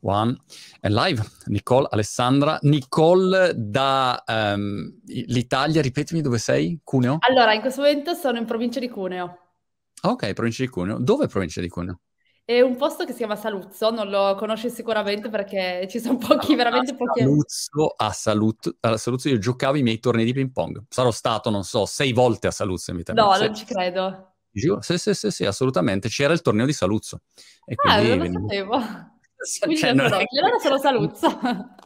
one, and live. Nicole, Alessandra. Nicole da um, l'Italia, ripetimi dove sei? Cuneo? Allora, in questo momento sono in provincia di Cuneo. Ok, provincia di Cuneo. Dove provincia di Cuneo? È un posto che si chiama Saluzzo, non lo conosci sicuramente perché ci sono pochi, allora, veramente pochi. Saluzzo, a Saluzzo, a Saluzzo io giocavo i miei tornei di ping pong. Sarò stato, non so, sei volte a Saluzzo in vita No, non ci credo. Sì, sì, sì, sì, assolutamente. C'era il torneo di Saluzzo. E ah, non lo sapevo. Cioè, non è... allora sono Saluzzo.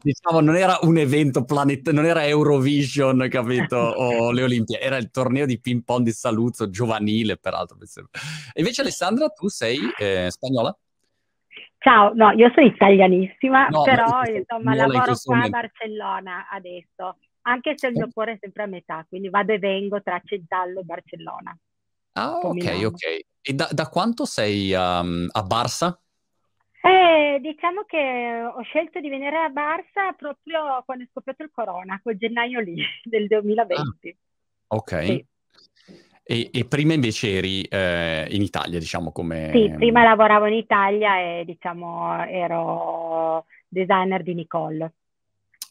Diciamo, non era un evento planetario, non era Eurovision, capito? o le Olimpiadi, era il torneo di ping pong di Saluzzo, giovanile peraltro. Invece Alessandra, tu sei eh, spagnola? Ciao, no, io sono italianissima, no, però insomma lavoro qua a Barcellona adesso, anche se il mio cuore è sempre a metà, quindi vado e vengo tra Centallo e Barcellona. Ah, ok, ok. E da, da quanto sei um, a Barça? Eh, diciamo che ho scelto di venire a Barça proprio quando è scoppiato il corona, quel gennaio lì del 2020. Ah, ok. Sì. E, e, prima invece eri eh, in Italia, diciamo come... Sì, prima lavoravo in Italia e diciamo ero designer di Nicole.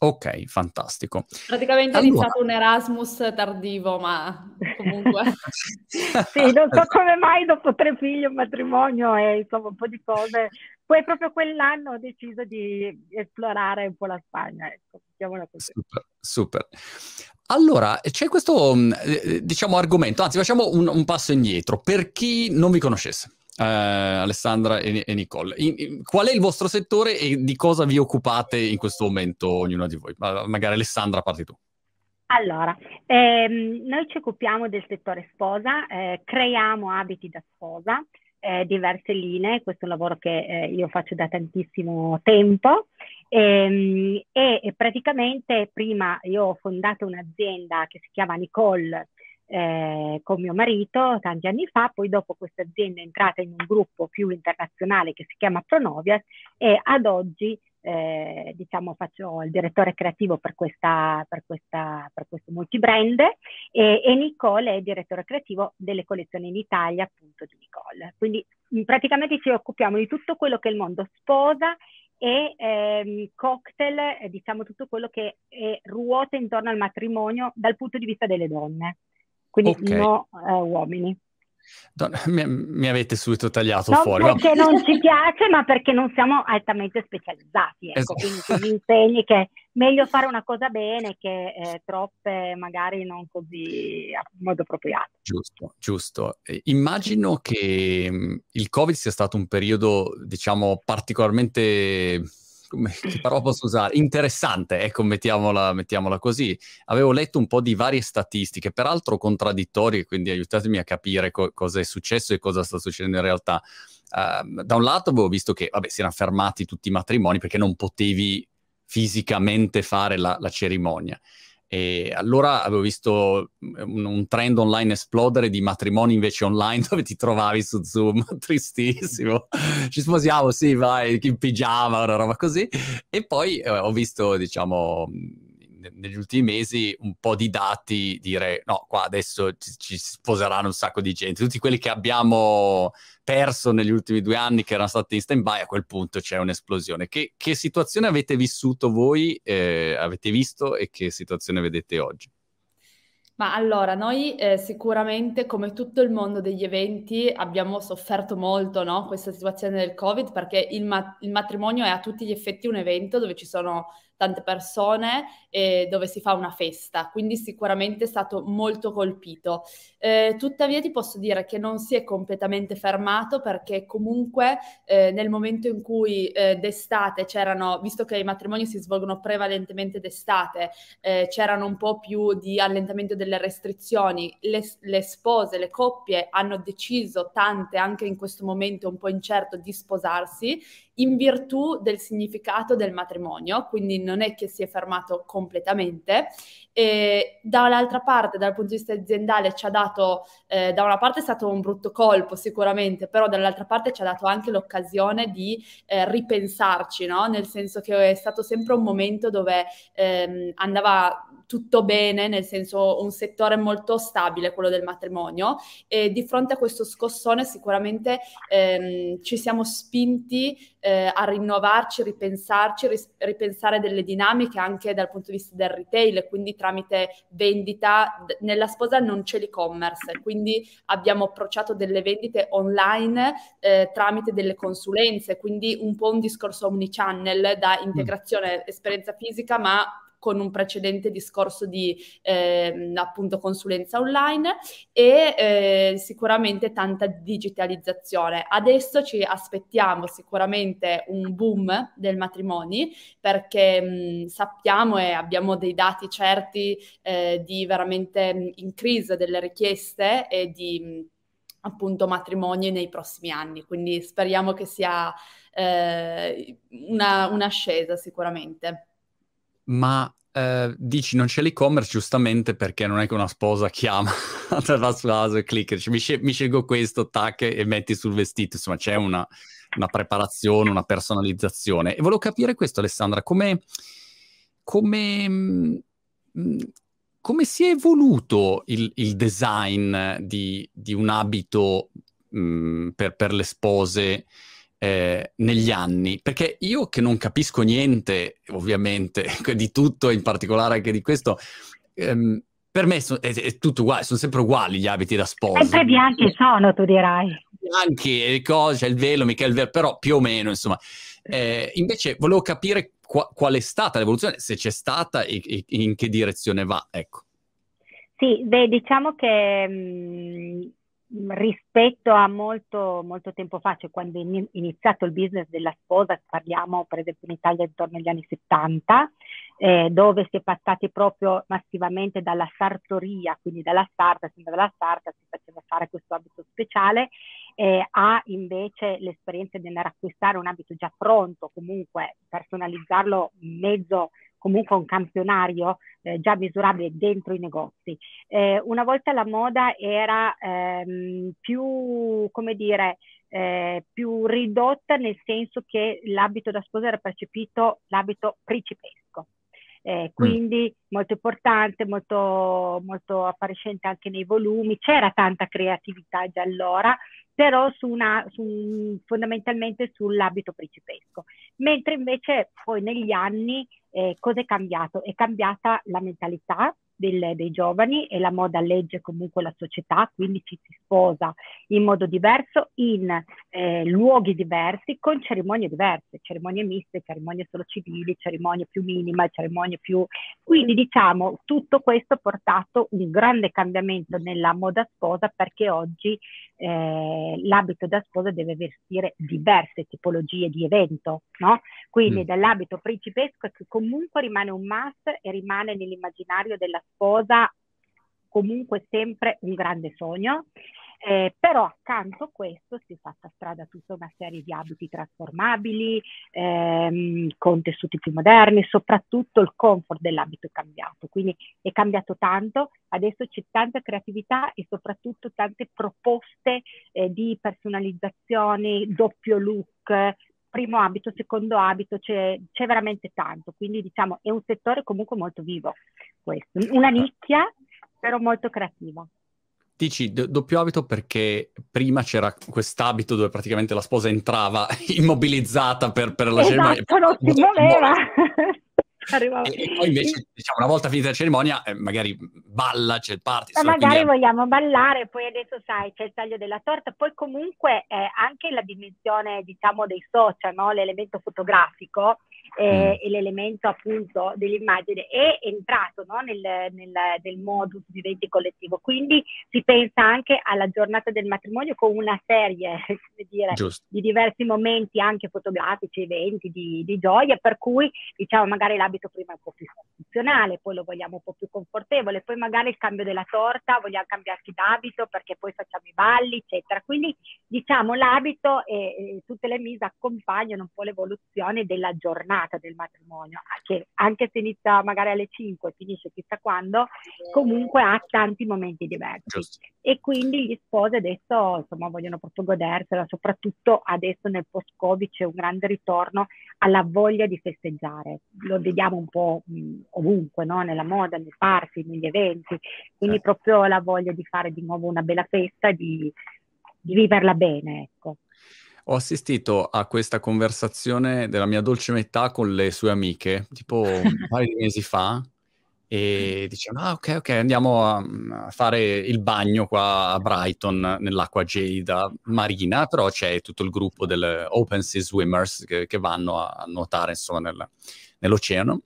Ok, fantastico. Praticamente allora... è iniziato un Erasmus tardivo, ma comunque... sì, non so come mai dopo tre figli, un matrimonio e insomma un po' di cose, poi proprio quell'anno ho deciso di esplorare un po' la Spagna, ecco, così. Super, super. Allora, c'è questo, mm, eh, diciamo, argomento, anzi facciamo un, un passo indietro, per chi non vi conoscesse eh, Alessandra e, e Nicole. In, in, qual è il vostro settore e di cosa vi occupate in questo momento ognuna di voi? magari Alessandra, parti tu. Allora, ehm, noi ci occupiamo del settore sposa, eh, creiamo abiti da sposa, eh, diverse linee, questo è un lavoro che eh, io faccio da tantissimo tempo ehm, e, praticamente prima io ho fondato un'azienda che si chiama Nicole eh, con mio marito tanti anni fa, poi dopo questa azienda è entrata in un gruppo più internazionale che si chiama Pronovias e ad oggi eh, diciamo faccio il direttore creativo per, questa, per, questa, per questo multibrand e, e Nicole è direttore creativo delle collezioni in Italia appunto di Nicole. Quindi praticamente ci occupiamo di tutto quello che il mondo sposa e ehm, cocktail, eh, diciamo tutto quello che è, ruota intorno al matrimonio dal punto di vista delle donne quindi okay. no eh, uomini. Don, mi, mi, avete subito tagliato non fuori. perché ma... non ci piace, ma perché non siamo altamente specializzati. Ecco. Esatto. Quindi ti insegni che è meglio fare una cosa bene che eh, troppe magari non così a modo appropriato. Giusto, giusto. Immagino che mm, il Covid sia stato un periodo, diciamo, particolarmente come, che parola posso usare? Interessante, ecco, mettiamola, mettiamola, così. Avevo letto un po' di varie statistiche, peraltro contraddittorie, quindi aiutatemi a capire co- cosa è successo e cosa sta succedendo in realtà. Uh, da un lato avevo visto che, vabbè, si erano fermati tutti i matrimoni perché non potevi fisicamente fare la, la cerimonia. E allora avevo visto un, un, trend online esplodere di matrimoni invece online dove ti trovavi su Zoom, tristissimo. Ci sposiamo, sì, vai, in pigiama, una roba così. E poi eh, ho visto, diciamo, negli ultimi mesi un po' di dati dire no, qua adesso ci, ci, sposeranno un sacco di gente. Tutti quelli che abbiamo perso negli ultimi due anni che erano stati in stand-by, a quel punto c'è un'esplosione. Che, che situazione avete vissuto voi, eh, avete visto e che situazione vedete oggi? Ma allora, noi eh, sicuramente, come tutto il mondo degli eventi, abbiamo sofferto molto, no? Questa situazione del Covid, perché il, ma- il matrimonio è a tutti gli effetti un evento dove ci sono tante persone e dove si fa una festa, quindi sicuramente è stato molto colpito. Eh, tuttavia ti posso dire che non si è completamente fermato perché comunque eh, nel momento in cui eh, d'estate c'erano, visto che i matrimoni si svolgono prevalentemente d'estate, eh, c'erano un po' più di allentamento delle restrizioni, le, le spose, le coppie hanno deciso, tante anche in questo momento un po' incerto, di sposarsi in virtù del significato del matrimonio, quindi non è che si è fermato completamente. E dall'altra parte, dal punto di vista aziendale, ci ha dato, eh, da una parte è stato un brutto colpo sicuramente, però dall'altra parte ci ha dato anche l'occasione di eh, ripensarci, no? nel senso che è stato sempre un momento dove ehm, andava tutto bene, nel senso un settore molto stabile, quello del matrimonio, e di fronte a questo scossone sicuramente ehm, ci siamo spinti eh, a rinnovarci, ripensarci, ris- ripensare delle dinamiche anche dal punto di vista del retail, quindi tramite vendita. Nella sposa non c'è l'e-commerce, quindi abbiamo approcciato delle vendite online eh, tramite delle consulenze, quindi un po' un discorso omnichannel da mm. integrazione esperienza fisica, ma con un precedente discorso di eh, appunto consulenza online e eh, sicuramente tanta digitalizzazione. Adesso ci aspettiamo sicuramente un boom del matrimoni perché mh, sappiamo e abbiamo dei dati certi eh, di veramente mh, increase delle richieste e di mh, appunto matrimoni nei prossimi anni, quindi speriamo che sia eh, una, un'ascesa sicuramente. Ma eh, dici non c'è l'e-commerce giustamente perché non è che una sposa chiama attraverso l'ASO e clicca, dice, mi, scel- mi, scelgo questo, tac, e metti sul vestito, insomma c'è una, una, preparazione, una personalizzazione. E volevo capire questo Alessandra, come, come, mh, mm, come si è evoluto il, il design di, di, un abito mh, mm, per, per le spose? Eh, negli anni, perché io che non capisco niente, ovviamente, di tutto, in particolare anche di questo, ehm, per me so, è, è, tutto uguale, sono sempre uguali gli abiti da sposa. Sempre bianchi sono, tu dirai. Bianchi, le cose, il velo, mica il velo, però più o meno, insomma. Eh, invece volevo capire qua, qual è stata l'evoluzione, se c'è stata e, e in che direzione va, ecco. Sì, beh, diciamo che mh, mm, rispetto a molto, molto tempo fa, cioè quando è iniziato il business della sposa, parliamo per esempio in Italia intorno agli anni 70, eh, dove si è passati proprio massivamente dalla sartoria, quindi dalla sarta, sempre dalla sarta si faceva fare questo abito speciale, eh, a invece l'esperienza di andare a acquistare un abito già pronto, comunque personalizzarlo mezzo comunque un campionario eh, già misurabile dentro i negozi. Eh, una volta la moda era ehm, più, come dire, eh, più ridotta nel senso che l'abito da sposa era percepito l'abito principesco. Eh, mm. quindi mm. molto importante, molto, molto appariscente anche nei volumi, c'era tanta creatività già allora, però su una, su, fondamentalmente sull'abito principesco. Mentre invece poi negli anni eh, cosa è cambiato? È cambiata la mentalità del, dei giovani e la moda legge comunque la società, quindi ci si sposa in modo diverso, in eh, luoghi diversi, con cerimonie diverse, cerimonie miste, cerimonie solo civili, cerimonie più minime, cerimonie più... Quindi diciamo tutto questo ha portato un grande cambiamento nella moda sposa perché oggi eh, l'abito da sposa deve vestire diverse tipologie di evento, no? Quindi mm. dall'abito principesco che comunque rimane un must e rimane nell'immaginario della sposa comunque sempre un grande sogno. Eh, però accanto a questo si è fatta strada tutta una serie di abiti trasformabili, ehm, con tessuti più moderni, soprattutto il comfort dell'abito è cambiato, quindi è cambiato tanto, adesso c'è tanta creatività e soprattutto tante proposte eh, di personalizzazione, doppio look, primo abito, secondo abito, c'è, c'è, veramente tanto, quindi diciamo è un settore comunque molto vivo questo, una nicchia però molto creativa. Dici do- doppio abito perché prima c'era quest'abito dove praticamente la sposa entrava immobilizzata per, per la esatto, cerimonia. non si muoveva. e, e, poi invece, diciamo, una volta finita la cerimonia, eh, magari balla, c'è il party. Ma magari vogliamo ballare, poi adesso sai, c'è il taglio della torta, poi comunque eh, anche la dimensione, diciamo, dei social, no? l'elemento fotografico, eh, mm. e l'elemento appunto dell'immagine è entrato no, nel, nel, nel modus vivendi collettivo. Quindi si pensa anche alla giornata del matrimonio con una serie dire, di diversi momenti anche fotografici, eventi di, di, gioia, per cui diciamo magari l'abito prima è un po' più funzionale, poi lo vogliamo un po' più confortevole, poi magari il cambio della torta, vogliamo cambiarci d'abito perché poi facciamo i balli, eccetera. Quindi diciamo l'abito e, e tutte le mise accompagnano un po' l'evoluzione della giornata giornata del matrimonio, che anche se inizia magari alle 5 e finisce chissà quando, comunque ha tanti momenti diversi. Giusto. E quindi gli sposi adesso insomma, vogliono proprio godersela, soprattutto adesso nel post-Covid c'è un grande ritorno alla voglia di festeggiare. Lo vediamo un po' ovunque, no? nella moda, nei party, negli eventi, quindi sì. proprio la voglia di fare di nuovo una bella festa, di, di viverla bene. Ecco. Ho assistito a questa conversazione della mia dolce metà con le sue amiche, tipo un paio di mesi fa, e dicevano, ah ok, ok, andiamo a, a, fare il bagno qua a Brighton, nell'acqua gelida marina, però c'è tutto il gruppo delle Open Sea Swimmers che, che vanno a, nuotare, insomma, nel, nell'oceano.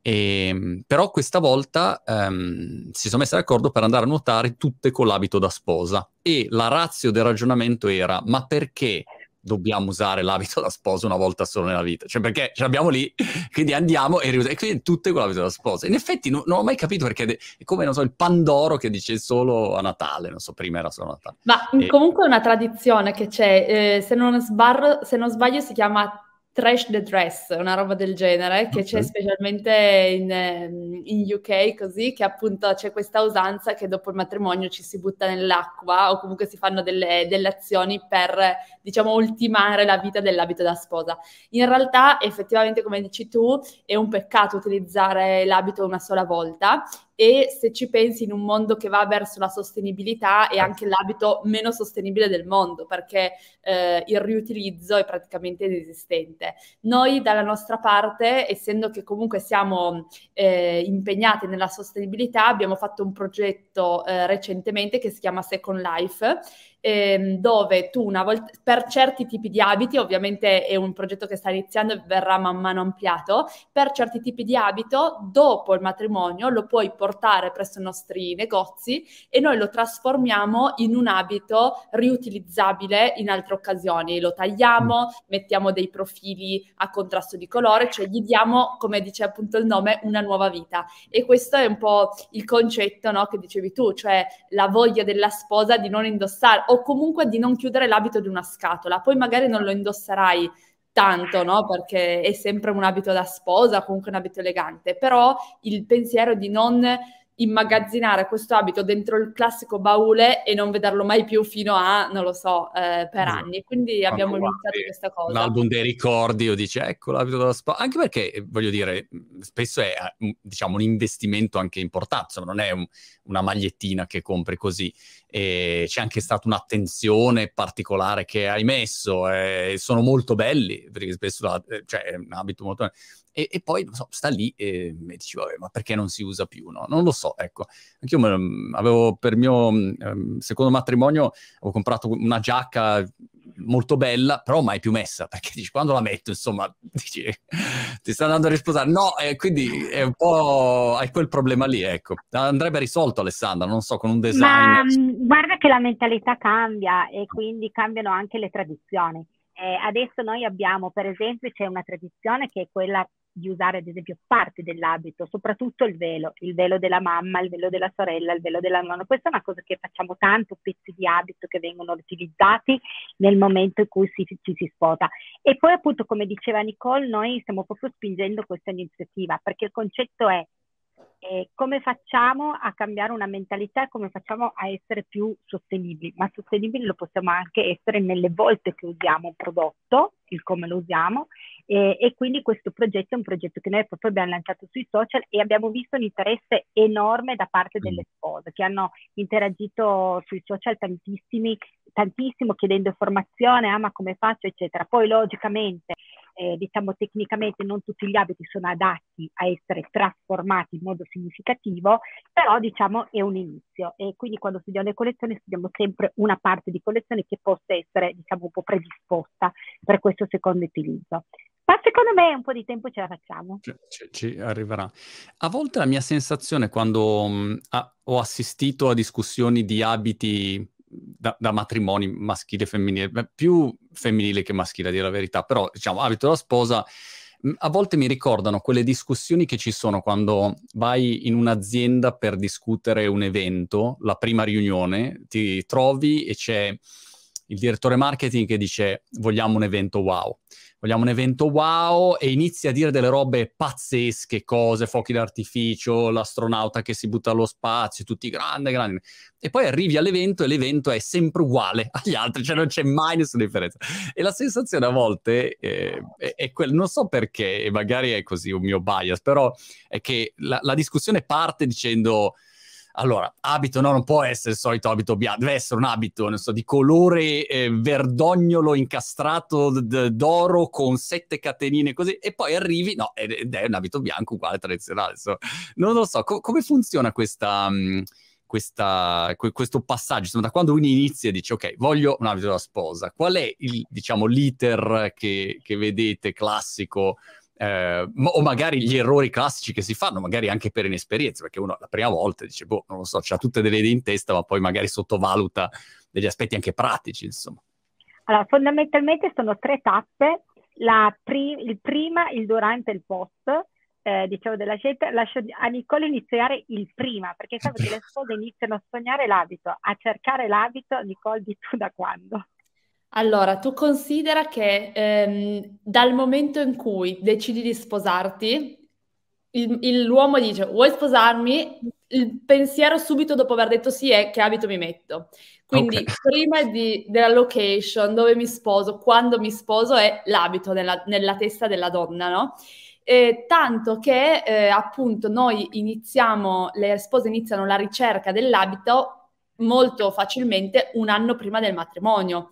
E, ehm, però questa volta um, si sono messi d'accordo per andare a nuotare tutte con l'abito da sposa e la razio del ragionamento era ma perché dobbiamo usare l'abito da sposa una volta solo nella vita, cioè perché ce l'abbiamo lì, quindi andiamo e riusiamo, e quindi tutte con l'abito da sposa. In effetti no, non ho mai capito perché è come, non so, il Pandoro che dice solo a Natale, non so, prima era solo a Natale. Ma e... comunque è una tradizione che c'è, eh, se, non sbarro, se non sbaglio si chiama Trash the Dress, una roba del genere, che okay. c'è specialmente in, ehm, in, UK così, che appunto c'è questa usanza che dopo il matrimonio ci si butta nell'acqua o comunque si fanno delle, delle azioni per, diciamo, ultimare la vita dell'abito da sposa. In realtà, effettivamente, come dici tu, è un peccato utilizzare l'abito una sola volta e se ci pensi in un mondo che va verso la sostenibilità è anche l'abito meno sostenibile del mondo perché eh, il riutilizzo è praticamente inesistente. Noi dalla nostra parte, essendo che comunque siamo eh, impegnati nella sostenibilità, abbiamo fatto un progetto eh, recentemente che si chiama Second Life ehm, dove tu una volta per certi tipi di abiti, ovviamente è un progetto che sta iniziando e verrà man mano ampliato, per certi tipi di abito dopo il matrimonio lo puoi portare presso i nostri negozi e noi lo trasformiamo in un abito riutilizzabile in altre occasioni, lo tagliamo, mm. mettiamo dei profili a contrasto di colore, cioè gli diamo, come dice appunto il nome, una nuova vita. E questo è un po' il concetto no, che dicevi tu, cioè la voglia della sposa di non indossare o comunque di non chiudere l'abito di una scatola. Poi magari non lo indosserai tanto, no? Perché è sempre un abito da sposa, comunque un abito elegante, però il pensiero di non immagazzinare questo abito dentro il classico baule e non vederlo mai più fino a, non lo so, eh, per esatto. anni. Quindi abbiamo Quando iniziato questa cosa. L'album dei ricordi o dice ecco l'abito della sposa, anche perché voglio dire, spesso è diciamo un investimento anche importante, insomma non è un, una magliettina che compri così. E c'è anche stata un'attenzione particolare che hai messo, eh, sono molto belli, perché spesso eh, cioè, è un abito molto e, e poi so, sta lì e, e dici, vabbè, ma perché non si usa più? No? Non lo so, ecco. Anch'io me, avevo per mio um, secondo matrimonio ho comprato una giacca molto bella, però mai più messa, perché dici, quando la metto, insomma, dici, ti sta andando a risposare. No, eh, quindi è un po', hai quel problema lì, ecco. Andrebbe risolto, Alessandra, non so, con un design. Ma mm, guarda che la mentalità cambia e quindi cambiano anche le tradizioni. Eh, adesso noi abbiamo, per esempio, c'è una tradizione che è quella di usare ad esempio parti dell'abito, soprattutto il velo, il velo della mamma, il velo della sorella, il velo della nonna. Questa è una cosa che facciamo tanto, pezzi di abito che vengono utilizzati nel momento in cui si, ci si sposa. E poi appunto, come diceva Nicole, noi stiamo proprio spingendo questa iniziativa perché il concetto è eh, come facciamo a cambiare una mentalità e come facciamo a essere più sostenibili, ma sostenibili lo possiamo anche essere nelle volte che usiamo un prodotto, il come lo usiamo e, e quindi questo progetto è un progetto che noi proprio abbiamo lanciato sui social e abbiamo visto un interesse enorme da parte delle mm. spose che hanno interagito sui social tantissimi, tantissimo chiedendo informazione, ah ma come faccio eccetera. Poi logicamente eh, diciamo tecnicamente non tutti gli abiti sono adatti a essere trasformati in modo significativo, però diciamo è un inizio e quindi quando studiamo le collezioni studiamo sempre una parte di collezione che possa essere diciamo un po' predisposta per questo secondo utilizzo. Ma secondo me un po' di tempo ce la facciamo. Ci, ci, arriverà. A volte la mia sensazione quando mh, a, ho assistito a discussioni di abiti da, da, matrimoni maschile e femminile, più femminile che maschile a dire la verità, però diciamo abito da sposa, a volte mi ricordano quelle discussioni che ci sono quando vai in un'azienda per discutere un evento, la prima riunione, ti trovi e c'è il direttore marketing che dice vogliamo un evento wow vogliamo un evento wow e inizia a dire delle robe pazzesche, cose, fuochi d'artificio, l'astronauta che si butta allo spazio, tutti grandi, grandi. E poi arrivi all'evento e l'evento è sempre uguale agli altri, cioè non c'è mai nessuna differenza. E la sensazione a volte eh, è, è quella, non so perché, e magari è così un mio bias, però è che la, la discussione parte dicendo allora, abito no, non può essere il solito abito bianco, deve essere un abito, so, di colore eh, verdognolo incastrato d- d'oro con sette catenine così, e poi arrivi, no, ed è un abito bianco uguale tradizionale. So. Non lo so, co- come funziona questa... Mh, mm, questa, questo passaggio, insomma, da quando uno inizia e dice ok, voglio un abito da sposa, qual è il, diciamo, l'iter che, che vedete classico eh, o magari gli errori classici che si fanno, magari anche per inesperienza, perché uno la prima volta dice, boh, non lo so, ha tutte delle idee in testa, ma poi magari sottovaluta degli aspetti anche pratici, insomma. Allora, fondamentalmente sono tre tappe, pri- il prima, il durante e il post, eh, diciamo della scelta, lascio a Nicole iniziare il prima, perché sapete che le spose iniziano a sognare l'abito, a cercare l'abito, Nicole di tu da quando? Allora, tu considera che ehm, dal momento in cui decidi di sposarti, il, il, l'uomo dice vuoi sposarmi? Il pensiero subito dopo aver detto sì è che abito mi metto. Quindi okay. prima di, della location, dove mi sposo, quando mi sposo è l'abito nella, nella testa della donna, no? Eh, tanto che eh, appunto noi iniziamo, le spose iniziano la ricerca dell'abito molto facilmente un anno prima del matrimonio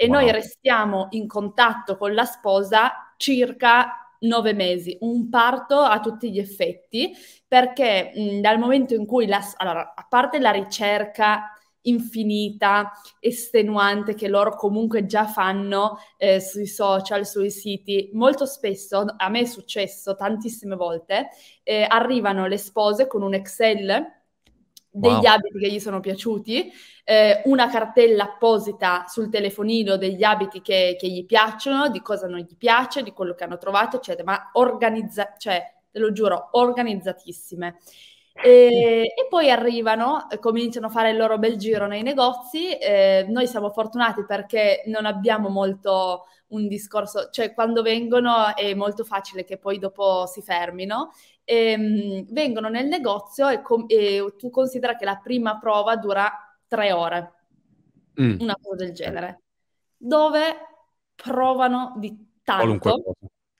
e wow. noi restiamo in contatto con la sposa circa nove mesi, un parto a tutti gli effetti, perché mh, dal momento in cui la, allora, a parte la ricerca infinita, estenuante che loro comunque già fanno eh, sui social, sui siti. Molto spesso, a me è successo tantissime volte, eh, arrivano le spose con un Excel degli wow. abiti che gli sono piaciuti, eh, una cartella apposita sul telefonino degli abiti che, che, gli piacciono, di cosa non gli piace, di quello che hanno trovato, eccetera, ma organizza, cioè, te lo giuro, organizzatissime. E, e, poi arrivano, cominciano a fare il loro bel giro nei negozi. Eh, noi siamo fortunati perché non abbiamo molto un discorso, cioè quando vengono è molto facile che poi dopo si fermino ehm, vengono nel negozio e, com- e, tu considera che la prima prova dura tre ore, mm. una cosa del genere, dove provano di tanto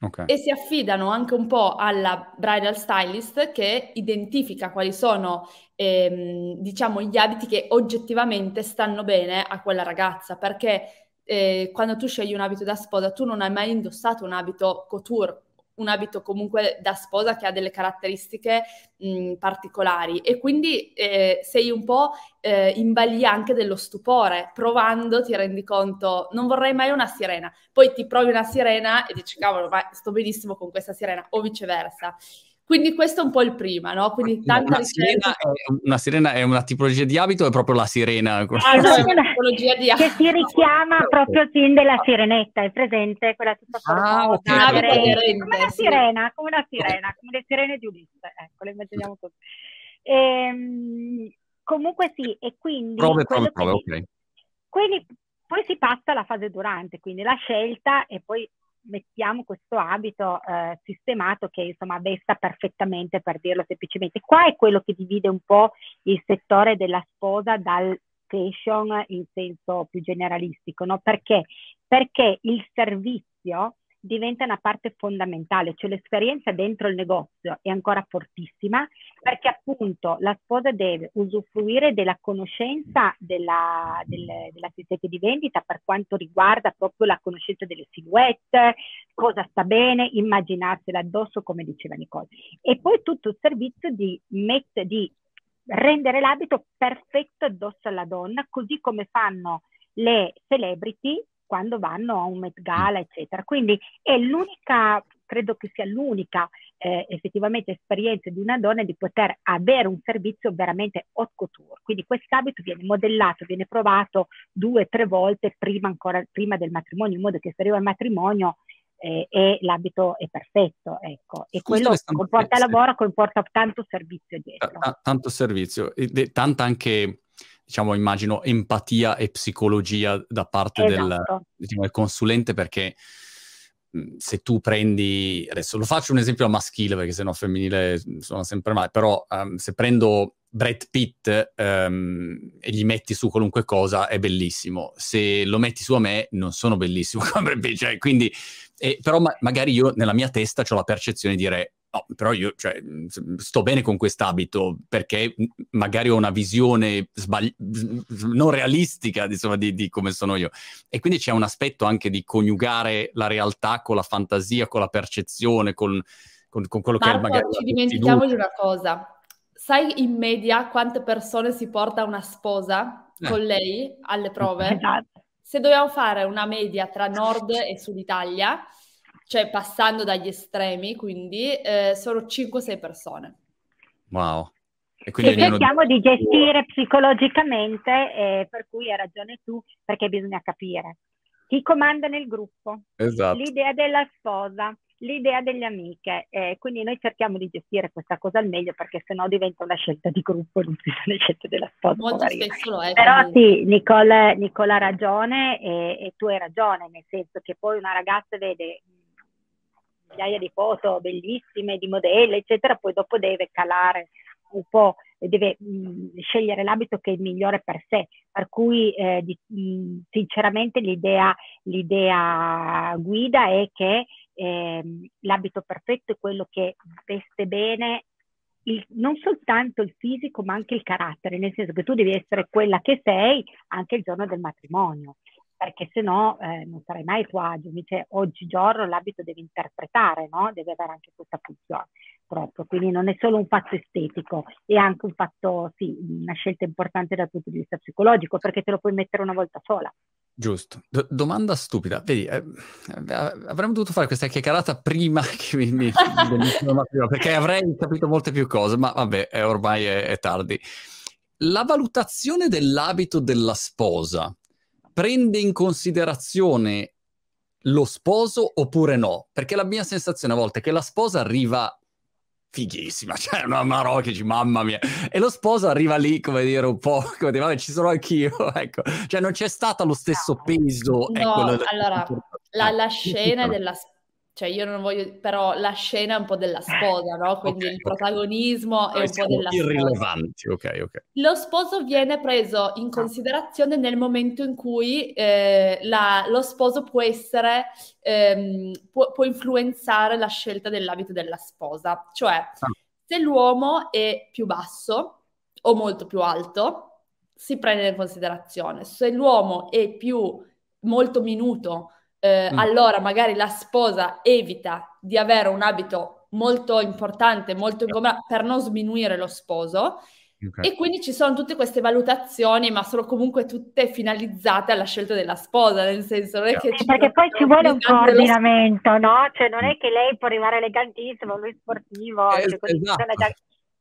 okay. e si affidano anche un po' alla bridal stylist che identifica quali sono ehm, diciamo gli abiti che oggettivamente stanno bene a quella ragazza. Perché eh, quando tu scegli un abito da sposa tu non hai mai indossato un abito couture un abito comunque da sposa che ha delle caratteristiche mh, particolari e quindi eh, sei un po' eh, in balia anche dello stupore, provando ti rendi conto non vorrei mai una sirena, poi ti provi una sirena e dici cavolo, ma sto benissimo con questa sirena o viceversa. Quindi questo è un po' il prima, no? Quindi tanta una, sirena è, una sirena è una tipologia di abito è proprio la sirena? Ah, no, è una tipologia di abito. Che si richiama proprio il film della sirenetta, è presente? Quella tutta ah, okay. sirena. Come una sirena, come una sirena, come le sirene di Ulisse, ecco, le immaginiamo tutte. Ehm, comunque sì, e quindi... Prove, prove, prove, ok. Quindi poi si passa alla fase durante, quindi la scelta e poi mettiamo questo abito eh, sistemato che insomma vesta perfettamente per dirlo semplicemente. Qua è quello che divide un po' il settore della sposa dal fashion in senso più generalistico, no? Perché? Perché il servizio diventa una parte fondamentale, cioè l'esperienza dentro il negozio è ancora fortissima perché appunto la sposa deve usufruire della conoscenza della, del, dell'assistente di vendita per quanto riguarda proprio la conoscenza delle silhouette, cosa sta bene, immaginarsela addosso come diceva Nicole. E poi tutto il servizio di, met- di rendere l'abito perfetto addosso alla donna, così come fanno le celebrity quando vanno a un Met Gala, eccetera. Quindi è l'unica, credo che sia l'unica eh, effettivamente esperienza di una donna di poter avere un servizio veramente haute couture. Quindi quest'abito viene modellato, viene provato due o tre volte prima, ancora, prima del matrimonio, in modo che se arriva al matrimonio eh, e l'abito è perfetto, ecco. E quello comporta lavoro, comporta tanto servizio dietro. T- tanto servizio, e tanta anche diciamo, immagino, empatia e psicologia da parte esatto. del, diciamo, del consulente perché se tu prendi, adesso lo faccio un esempio maschile perché sennò femminile sono sempre male, però um, se prendo Brad Pitt um, e gli metti su qualunque cosa è bellissimo, se lo metti su a me non sono bellissimo cioè, quindi, eh, però ma- magari io nella mia testa ho la percezione di dire No, però io cioè, sto bene con quest'abito perché magari ho una visione sbagli- non realistica insomma, di, di, come sono io. E quindi c'è un aspetto anche di coniugare la realtà con la fantasia, con la percezione, con, con, con quello Marco, che è magari... ci dimentichiamo di una cosa. Sai in media quante persone si porta una sposa eh. con lei alle prove? Esatto. Se dobbiamo fare una media tra nord e sud Italia cioè passando dagli estremi, quindi eh, sono 5-6 persone. Wow. E quindi che cerchiamo di gestire psicologicamente, eh, per cui hai ragione tu, perché bisogna capire chi comanda nel gruppo, esatto. l'idea della sposa, l'idea delle amiche. Eh, quindi noi cerchiamo di gestire questa cosa al meglio perché sennò diventa una scelta di gruppo, non più una scelta della sposa. Molto spesso lo è. Però sì, Nicole, Nicola ha ragione e, e, tu hai ragione, nel senso che poi una ragazza vede migliaia di foto bellissime, di modelli, eccetera, poi dopo deve calare un po', deve mh, scegliere l'abito che è il migliore per sé. Per cui eh, di, mh, sinceramente l'idea, l'idea, guida è che eh, l'abito perfetto è quello che veste bene il, non soltanto il fisico ma anche il carattere, nel senso che tu devi essere quella che sei anche il giorno del matrimonio perché se no eh, non sarai mai tuo agio. Invece oggigiorno l'abito deve interpretare, no? deve avere anche questa funzione proprio. Quindi non è solo un fatto estetico, è anche un fatto, sì, una scelta importante dal punto di vista psicologico, perché te lo puoi mettere una volta sola. Giusto. D- domanda stupida. Vedi, eh, eh avremmo dovuto fare questa chiacchierata prima che mi, mi perché avrei capito molte più cose, ma vabbè, è, ormai è, è tardi. La valutazione dell'abito della sposa prende in considerazione lo sposo oppure no? Perché la mia sensazione a volte è che la sposa arriva fighissima, cioè una dici mamma mia, e lo sposo arriva lì come dire un po', come dire vabbè ci sono anch'io, ecco, cioè non c'è stato lo stesso peso. No, ecco, allora, la, la scena della sposa cioè io non voglio, però la scena è un po' della sposa, no? Quindi okay, il protagonismo okay. è un po' della irrilevanti. sposa. ok, ok. Lo sposo viene preso in considerazione nel momento in cui eh, la, lo sposo può essere, ehm, può, può, influenzare la scelta dell'abito della sposa. Cioè, ah. se l'uomo è più basso o molto più alto, si prende in considerazione. Se l'uomo è più molto minuto, eh, mm. allora magari la sposa evita di avere un abito molto importante, molto ingombranti per non sminuire lo sposo. Okay. E quindi ci sono tutte queste valutazioni, ma sono comunque tutte finalizzate alla scelta della sposa, nel senso non è che... Eh, perché poi ci vuole un coordinamento, no? Cioè non è che lei può arrivare elegantissimo, lui sportivo, eh, esatto.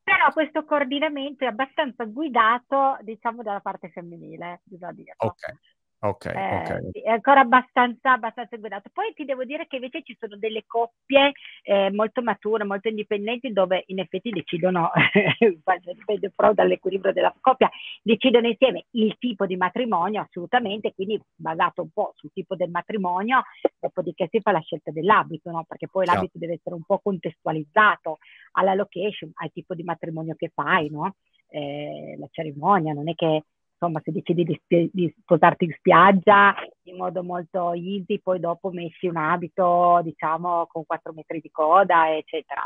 però questo coordinamento è abbastanza guidato, diciamo, dalla parte femminile, bisogna dire. Ok. Ok, eh, ok. È ancora abbastanza, abbastanza guidato. Poi ti devo dire che invece ci sono delle coppie eh, molto mature, molto indipendenti, dove in effetti decidono, dipende però dall'equilibrio della coppia, decidono insieme il tipo di matrimonio, assolutamente, quindi basato un po' sul tipo del matrimonio, dopodiché si fa la scelta dell'abito, no? perché poi Ciao. l'abito deve essere un po' contestualizzato alla location, al tipo di matrimonio che fai, no? eh, la cerimonia, non è che insomma, se decidi di, di, sposarti in spiaggia in modo molto easy, poi dopo metti un abito, diciamo, con 4 metri di coda, eccetera.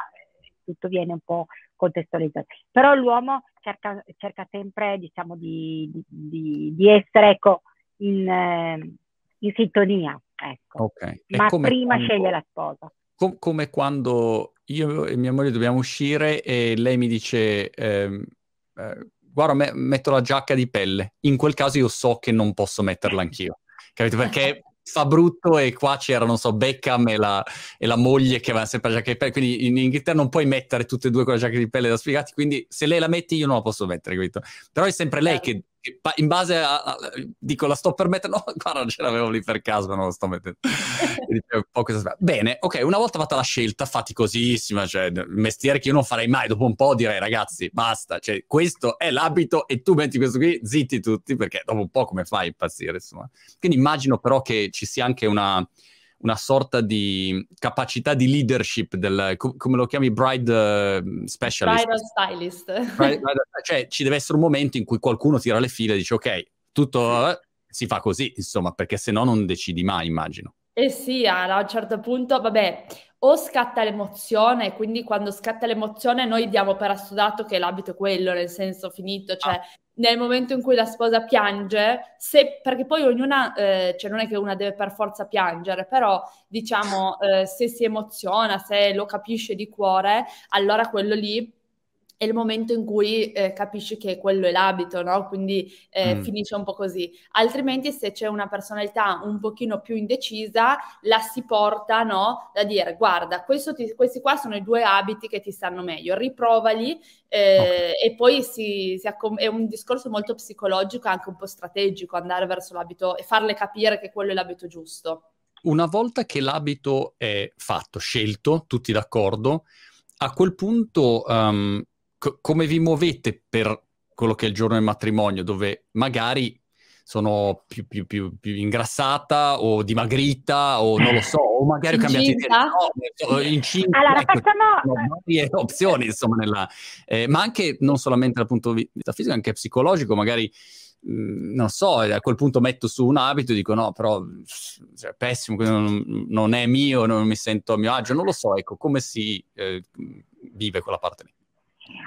Tutto viene un po' contestualizzato. Però l'uomo cerca, cerca sempre, diciamo, di, di, di essere, ecco, in, eh, in sintonia, ecco. Okay. Ma prima quando, sceglie la sposa. Com- come quando io e mia moglie dobbiamo uscire e lei mi dice... Ehm, eh, guarda, me- metto la giacca di pelle. In quel caso io so che non posso metterla anch'io. Capito? Perché fa brutto e qua c'era, non so, Beckham e la, e la moglie che aveva sempre la giacca di pelle, quindi in Inghilterra non puoi mettere tutte e due con la giacca di pelle da spiegati, quindi se lei la metti io non la posso mettere, capito? Però è sempre lei che in base a, a, dico la sto permettendo, no, guarda ce l'avevo lì per caso, non lo sto mettendo. Bene, ok, una volta fatta la scelta, faticosissima, cioè il mestiere che io non farei mai, dopo un po' direi ragazzi, basta, cioè questo è l'abito e tu metti questo qui, zitti tutti, perché dopo un po' come fai a impazzire, insomma. Quindi immagino però che ci sia anche una una sorta di capacità di leadership del, come lo chiami, bride uh, specialist. Bridal stylist. Bride, bride, cioè ci deve essere un momento in cui qualcuno tira le file e dice ok, tutto uh, si fa così, insomma, perché se no non decidi mai, immagino. Eh sì, a un certo punto, vabbè, o scatta l'emozione, quindi quando scatta l'emozione noi diamo per assodato che l'abito è quello, nel senso finito, cioè ah. nel momento in cui la sposa piange, se, perché poi ognuna, eh, cioè non è che una deve per forza piangere, però diciamo eh, se si emoziona, se lo capisce di cuore, allora quello lì è il momento in cui eh, capisci che quello è l'abito, no? Quindi eh, mm. finisce un po' così. Altrimenti se c'è una personalità un pochino più indecisa, la si porta, no? Da dire, guarda, ti, questi qua sono i due abiti che ti stanno meglio, riprovali eh, okay. e poi si, si accom- è un discorso molto psicologico, anche un po' strategico, andare verso l'abito e farle capire che quello è l'abito giusto. Una volta che l'abito è fatto, scelto, tutti d'accordo, a quel punto um, co- come vi muovete per quello che è il giorno del matrimonio, dove magari sono più, più, più, più ingrassata o dimagrita o non lo so, o magari ho cambiato idea, no, incinta, allora, ecco, facciamo... varie opzioni insomma, nella, eh, ma anche non solamente dal punto di vista fisico, anche psicologico, magari mm, non so, a quel punto metto su un abito e dico no, però cioè, pessimo, non, non, è mio, non mi sento a mio agio, non lo so, ecco, come si eh, vive quella parte lì.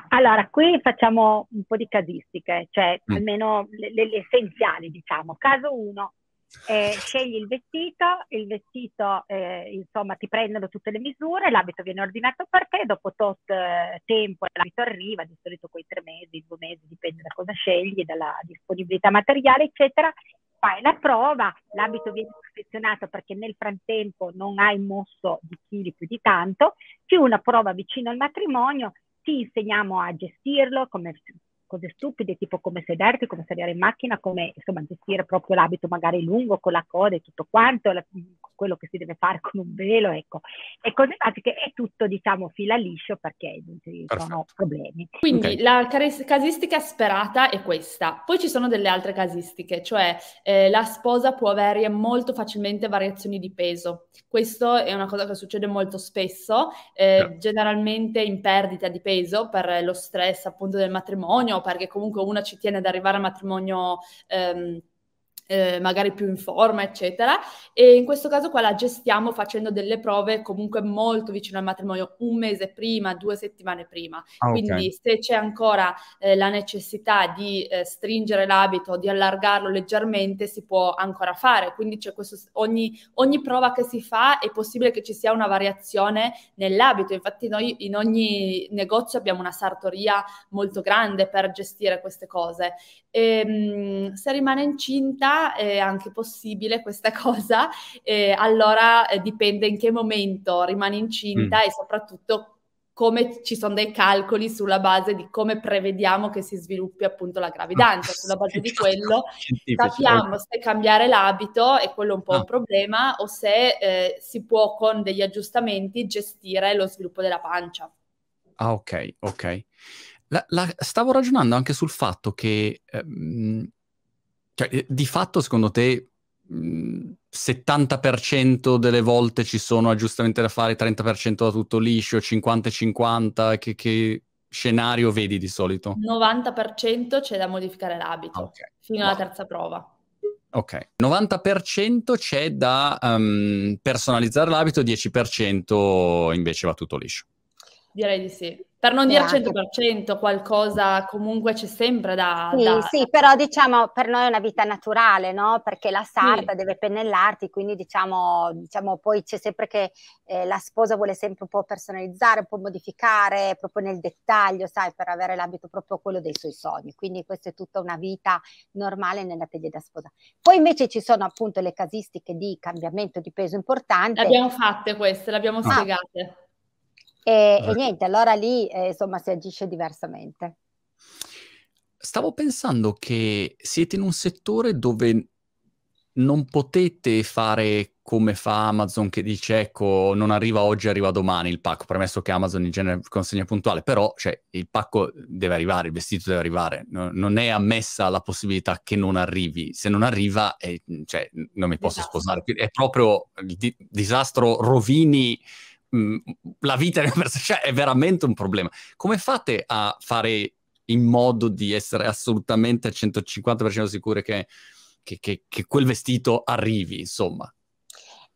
Allora, qui facciamo un po' di casistiche, cioè mm. almeno le, le, le, essenziali, diciamo. Caso 1, eh, scegli il vestito, il vestito, eh, insomma, ti prendono tutte le misure, l'abito viene ordinato per te, dopo tot eh, tempo l'abito arriva, di solito quei tre mesi, due mesi, dipende da cosa scegli, dalla disponibilità materiale, eccetera. Fai la prova, l'abito viene perfezionato perché nel frattempo non hai mosso di chili più di tanto, più una prova vicino al matrimonio ti insegniamo a gestirlo come cose stupide, tipo come sederti, come salire in macchina, come insomma gestire proprio l'abito magari lungo con la coda e tutto quanto, la, quello che si deve fare con un velo, ecco. E cose basiche è tutto, diciamo, fila liscio perché non ci Perfetto. sono problemi. Quindi okay. la casistica sperata è questa. Poi ci sono delle altre casistiche, cioè eh, la sposa può avere molto facilmente variazioni di peso. Questo è una cosa che succede molto spesso, eh, yeah. generalmente in perdita di peso per lo stress appunto del matrimonio, perché comunque una ci tiene ad arrivare al matrimonio ehm, eh, magari più in forma, eccetera. E in questo caso qua la gestiamo facendo delle prove comunque molto vicino al matrimonio, un mese prima, due settimane prima. Ah, Quindi okay. se c'è ancora eh, la necessità di eh, stringere l'abito, di allargarlo leggermente, si può ancora fare. Quindi c'è questo, ogni, ogni prova che si fa è possibile che ci sia una variazione nell'abito. Infatti noi in ogni negozio abbiamo una sartoria molto grande per gestire queste cose. E, ehm, mh, se rimane incinta è anche possibile questa cosa, allora eh, dipende in che momento rimane incinta mm. e soprattutto come ci sono dei calcoli sulla base di come prevediamo che si sviluppi appunto la gravidanza. Ah, Sulla base di quello sappiamo se cambiare l'abito, e quello è un po' ah. un problema, o se eh, si può con degli aggiustamenti gestire lo sviluppo della pancia. Ah, ok, ok. La, la, stavo ragionando anche sul fatto che ehm, cioè, eh, di fatto, secondo te, mh, 70% delle volte ci sono aggiustamenti da fare, 30% da tutto liscio, 50-50, che, che scenario vedi di solito? 90% c'è da modificare l'abito, okay. fino alla terza prova. Ok, 90% c'è da um, personalizzare l'abito, 10% invece va tutto liscio. Direi di sì. Per non dire 100%, qualcosa comunque c'è sempre da... Sì, da, sì, però diciamo per noi è una vita naturale, no? Perché la sarta sì. deve pennellarti, quindi diciamo, diciamo poi c'è sempre che eh, la sposa vuole sempre un po' personalizzare, un po' modificare, proprio nel dettaglio, sai, per avere l'abito proprio quello dei suoi sogni. Quindi questa è tutta una vita normale nella teglia da sposa. Poi invece ci sono appunto le casistiche di cambiamento di peso importante. Le abbiamo fatte queste, le abbiamo ah. spiegate. E, e niente, allora lì eh, insomma si agisce diversamente. stavo pensando che siete in un settore dove non potete fare come fa Amazon che dice ecco non arriva oggi, arriva domani il pacco, premesso che Amazon in genere consegna puntuale, però cioè, il pacco deve arrivare, il vestito deve arrivare, no, non è ammessa la possibilità che non arrivi, se non arriva eh, cioè, non mi posso esatto. sposare, è proprio il di- disastro, rovini mh, mm, la vita di una persona, cioè è veramente un problema. Come fate a fare in modo di essere assolutamente al 150% sicure che, che, che, che quel vestito arrivi, insomma?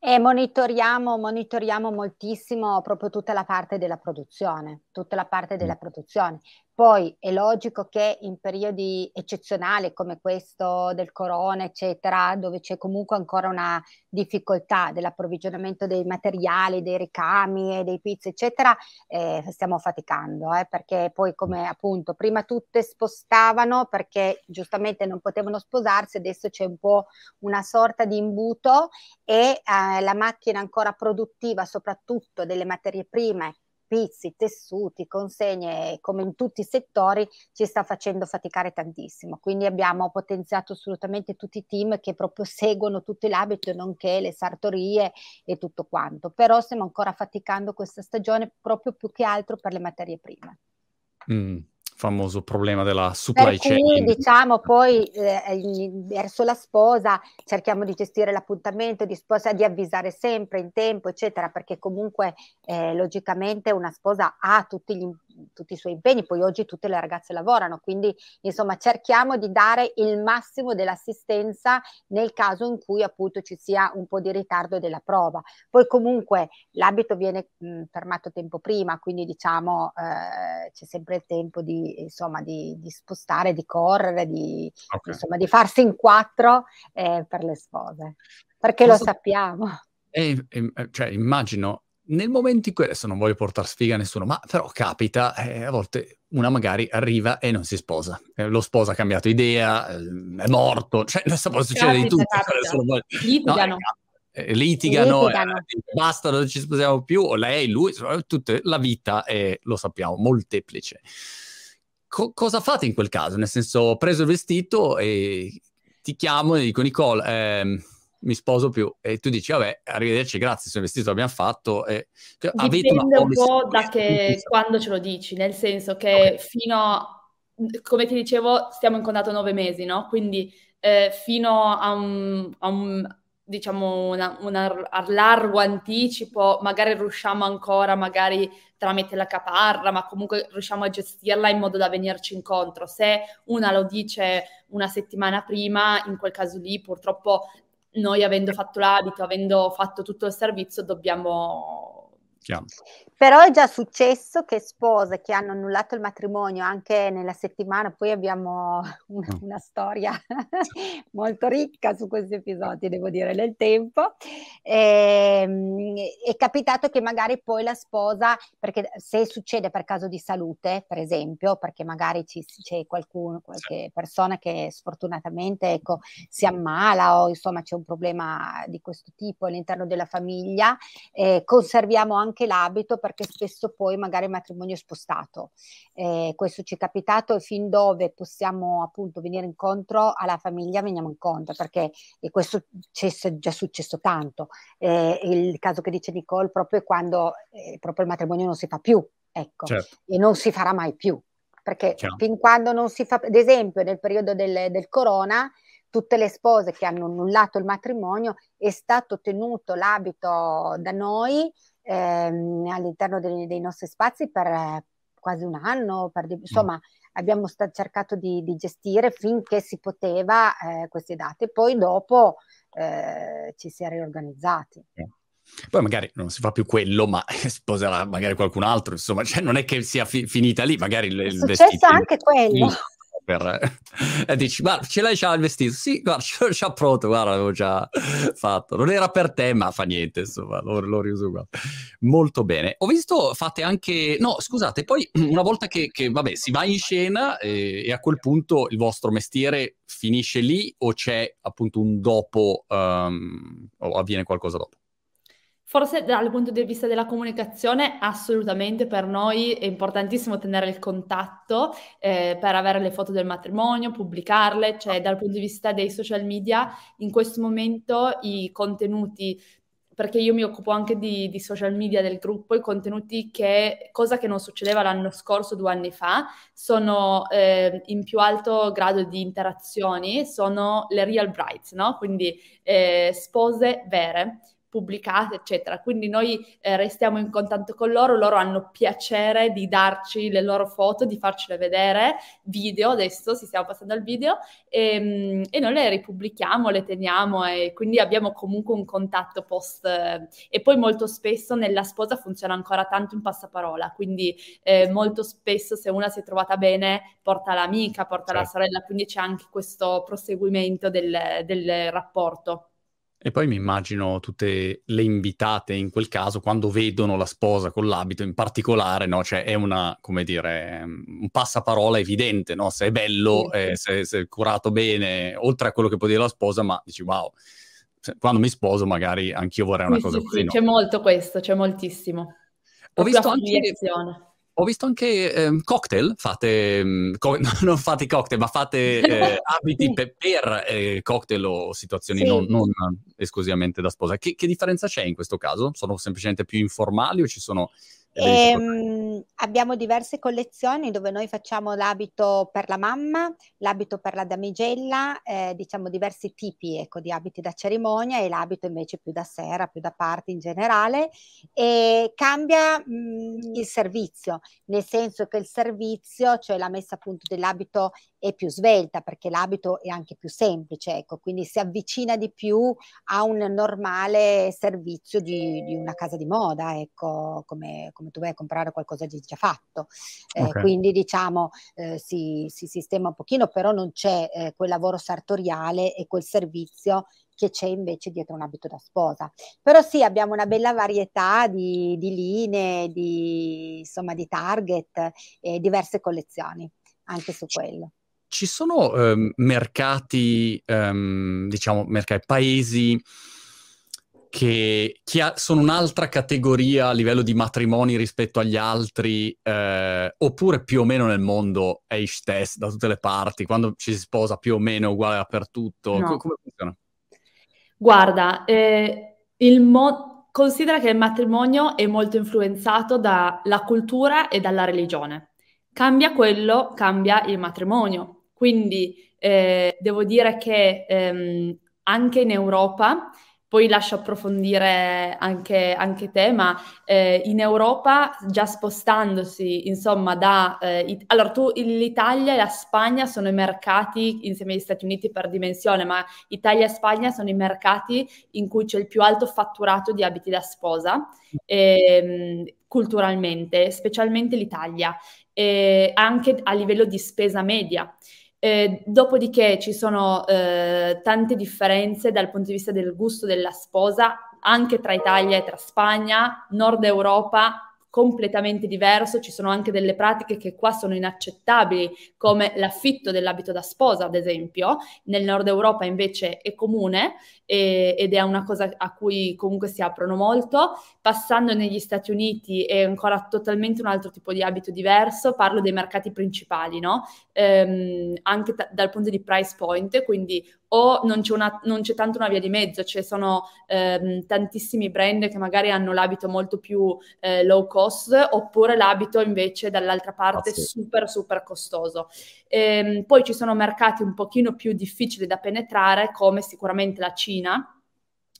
E monitoriamo, monitoriamo moltissimo proprio tutta la parte della produzione, tutta la parte della produzione. Poi è logico che in periodi eccezionali come questo del corona, eccetera, dove c'è comunque ancora una difficoltà dell'approvvigionamento dei materiali, dei ricami e dei pizzi, eccetera, eh, stiamo faticando, eh, perché poi come appunto prima tutte spostavano perché giustamente non potevano sposarsi, adesso c'è un po' una sorta di imbuto e eh, la macchina ancora produttiva, soprattutto delle materie prime, pizzi, tessuti, consegne, come in tutti i settori, ci sta facendo faticare tantissimo. Quindi abbiamo potenziato assolutamente tutti i team che proprio seguono tutto l'abito, nonché le sartorie e tutto quanto. Però stiamo ancora faticando questa stagione proprio più che altro per le materie prime. Mm famoso problema della supply per chain. diciamo poi eh, verso la sposa cerchiamo di gestire l'appuntamento di sposa, di avvisare sempre in tempo, eccetera, perché comunque eh, logicamente una sposa ha tutti gli tutti i suoi impegni, poi oggi tutte le ragazze lavorano, quindi insomma cerchiamo di dare il massimo dell'assistenza nel caso in cui appunto ci sia un po' di ritardo della prova. Poi comunque l'abito viene mh, fermato tempo prima, quindi diciamo eh, c'è sempre il tempo di, insomma, di, di spostare, di correre, di, okay. insomma, di farsi in quattro eh, per le spose, perché Posso... lo sappiamo. Eh, eh, cioè, immagino nel momento in cui adesso non voglio portare sfiga a nessuno, ma però capita, eh, a volte una magari arriva e non si sposa. Eh, lo sposo ha cambiato idea, eh, è morto, cioè adesso può succedere di tutto. Voglio... Litigano. No, eh, litigano, litigano. Eh, basta, non ci sposiamo più, o lei, lui, tutta la vita è, lo sappiamo, molteplice. Co- cosa fate in quel caso? Nel senso, ho preso il vestito e ti chiamo e dico, Nicole, ehm, mi sposo più e tu dici vabbè arrivederci grazie il vestito l'abbiamo fatto e cioè, dipende un po' da che quando ce lo dici nel senso che okay. fino a, come ti dicevo stiamo in contatto nove mesi no? Quindi eh, fino a un, a un diciamo una, una, a largo anticipo magari riusciamo ancora magari tramite la caparra ma comunque riusciamo a gestirla in modo da venirci incontro. Se una lo dice una settimana prima in quel caso lì purtroppo noi avendo fatto l'abito, avendo fatto tutto il servizio, dobbiamo Chiaro. Però è già successo che spose che hanno annullato il matrimonio anche nella settimana, poi abbiamo una, mm. una storia molto ricca su questi episodi, devo dire, nel tempo. E, ehm, è capitato che magari poi la sposa, perché se succede per caso di salute, per esempio, perché magari ci, c'è qualcuno, qualche persona che sfortunatamente ecco, si ammala o insomma c'è un problema di questo tipo all'interno della famiglia, eh, conserviamo anche l'abito perché spesso poi magari il matrimonio è spostato. Eh, questo ci è capitato e fin dove possiamo appunto venire incontro alla famiglia veniamo incontro perché e questo c'è già successo tanto. Eh, il caso che dice Nicole proprio è quando eh, proprio il matrimonio non si fa più, ecco, certo. e non si farà mai più. Perché Chiaro. fin quando non si fa, ad esempio nel periodo del, del corona, tutte le spose che hanno annullato il matrimonio è stato tenuto l'abito da noi ehm, all'interno dei, dei, nostri spazi per eh, quasi un anno, per, insomma mm. abbiamo sta, cercato di, di, gestire finché si poteva eh, queste date, poi dopo eh, ci si è riorganizzati. Poi magari non si fa più quello, ma sposerà magari qualcun altro, insomma, cioè non è che sia fi- finita lì, magari il, il vestito... anche quello. Per... e dici, guarda, ce l'hai già il vestito? Sì, guarda, ce l'ho già pronto, guarda, l'avevo già fatto. Non era per te, ma fa niente, insomma, lo, lo riuso qua. Molto bene. Ho visto, fate anche... No, scusate, poi una volta che, che vabbè, si va in scena eh, e a quel punto il vostro mestiere finisce lì o c'è appunto un dopo um, o avviene qualcosa dopo? Forse dal punto di vista della comunicazione, assolutamente per noi è importantissimo tenere il contatto eh, per avere le foto del matrimonio, pubblicarle, cioè dal punto di vista dei social media in questo momento i contenuti, perché io mi occupo anche di, di social media del gruppo, i contenuti che, cosa che non succedeva l'anno scorso, due anni fa, sono eh, in più alto grado di interazioni, sono le real brides, no? Quindi eh, spose vere pubblicate, eccetera. Quindi noi eh, restiamo in contatto con loro, loro hanno piacere di darci le loro foto, di farcele vedere, video, adesso si stiamo passando al video, e, ehm, e noi le ripubblichiamo, le teniamo e quindi abbiamo comunque un contatto post. Eh, e poi molto spesso nella sposa funziona ancora tanto in passaparola, quindi eh, molto spesso se una si è trovata bene porta l'amica, porta certo. la sorella, quindi c'è anche questo proseguimento del, del rapporto. E poi mi immagino tutte le invitate in quel caso quando vedono la sposa con l'abito in particolare, no? Cioè è una, come dire, un passaparola evidente, no? Se è bello, eh, se, se, è curato bene, oltre a quello che può dire la sposa, ma dici wow, quando mi sposo magari anch'io vorrei una sì, cosa sì, così. Sì, no? c'è molto questo, c'è moltissimo. Ho visto anche ho visto anche eh, cocktail, fate, mm, co- non fate cocktail, ma fate eh, abiti pe- per eh, cocktail o situazioni sì. non, non, esclusivamente da sposa. Che, che, differenza c'è in questo caso? Sono semplicemente più informali o ci sono Ehm, abbiamo diverse collezioni dove noi facciamo l'abito per la mamma, l'abito per la damigella, eh, diciamo diversi tipi ecco, di abiti da cerimonia e l'abito invece più da sera, più da party in generale. E cambia mh, mm, il servizio, nel senso che il servizio, cioè la messa a punto dell'abito è più svelta perché l'abito è anche più semplice, ecco, quindi si avvicina di più a un normale servizio di, di una casa di moda, ecco, come, come, tu vai a comprare qualcosa di già fatto. Eh, okay. Quindi diciamo eh, si, si, sistema un pochino, però non c'è eh, quel lavoro sartoriale e quel servizio che c'è invece dietro un abito da sposa. Però sì, abbiamo una bella varietà di, di linee, di, insomma, di target e diverse collezioni anche su quello ci sono um, mercati, um, diciamo, mercati, paesi che, che sono un'altra categoria a livello di matrimoni rispetto agli altri, eh, oppure più o meno nel mondo è istess da tutte le parti, quando ci si sposa più o meno è uguale dappertutto? No. come funziona? Guarda, eh, il mo- considera che il matrimonio è molto influenzato dalla cultura e dalla religione. Cambia quello, cambia il matrimonio quindi eh, devo dire che ehm, anche in Europa, poi lascio approfondire anche, anche te, ma eh, in Europa già spostandosi, insomma, da... Eh, it- allora, tu, l'Italia e la Spagna sono i mercati, insieme agli Stati Uniti per dimensione, ma Italia e Spagna sono i mercati in cui c'è il più alto fatturato di abiti da sposa, ehm, culturalmente, specialmente l'Italia, e anche a livello di spesa media. Eh, dopodiché ci sono eh, tante differenze dal punto di vista del gusto della sposa, anche tra Italia e tra Spagna, Nord Europa completamente diverso, ci sono anche delle pratiche che qua sono inaccettabili, come l'affitto dell'abito da sposa, ad esempio, nel nord Europa invece è comune e, ed è una cosa a cui comunque si aprono molto. Passando negli Stati Uniti è ancora totalmente un altro tipo di abito diverso, parlo dei mercati principali, no? Ehm, anche t- dal punto di price point, quindi o non c'è, una, non c'è, tanto una via di mezzo, ci sono ehm, tantissimi brand che magari hanno l'abito molto più eh, low cost, oppure l'abito invece dall'altra parte ah, sì. super super costoso. Ehm, poi ci sono mercati un pochino più difficili da penetrare, come sicuramente la Cina,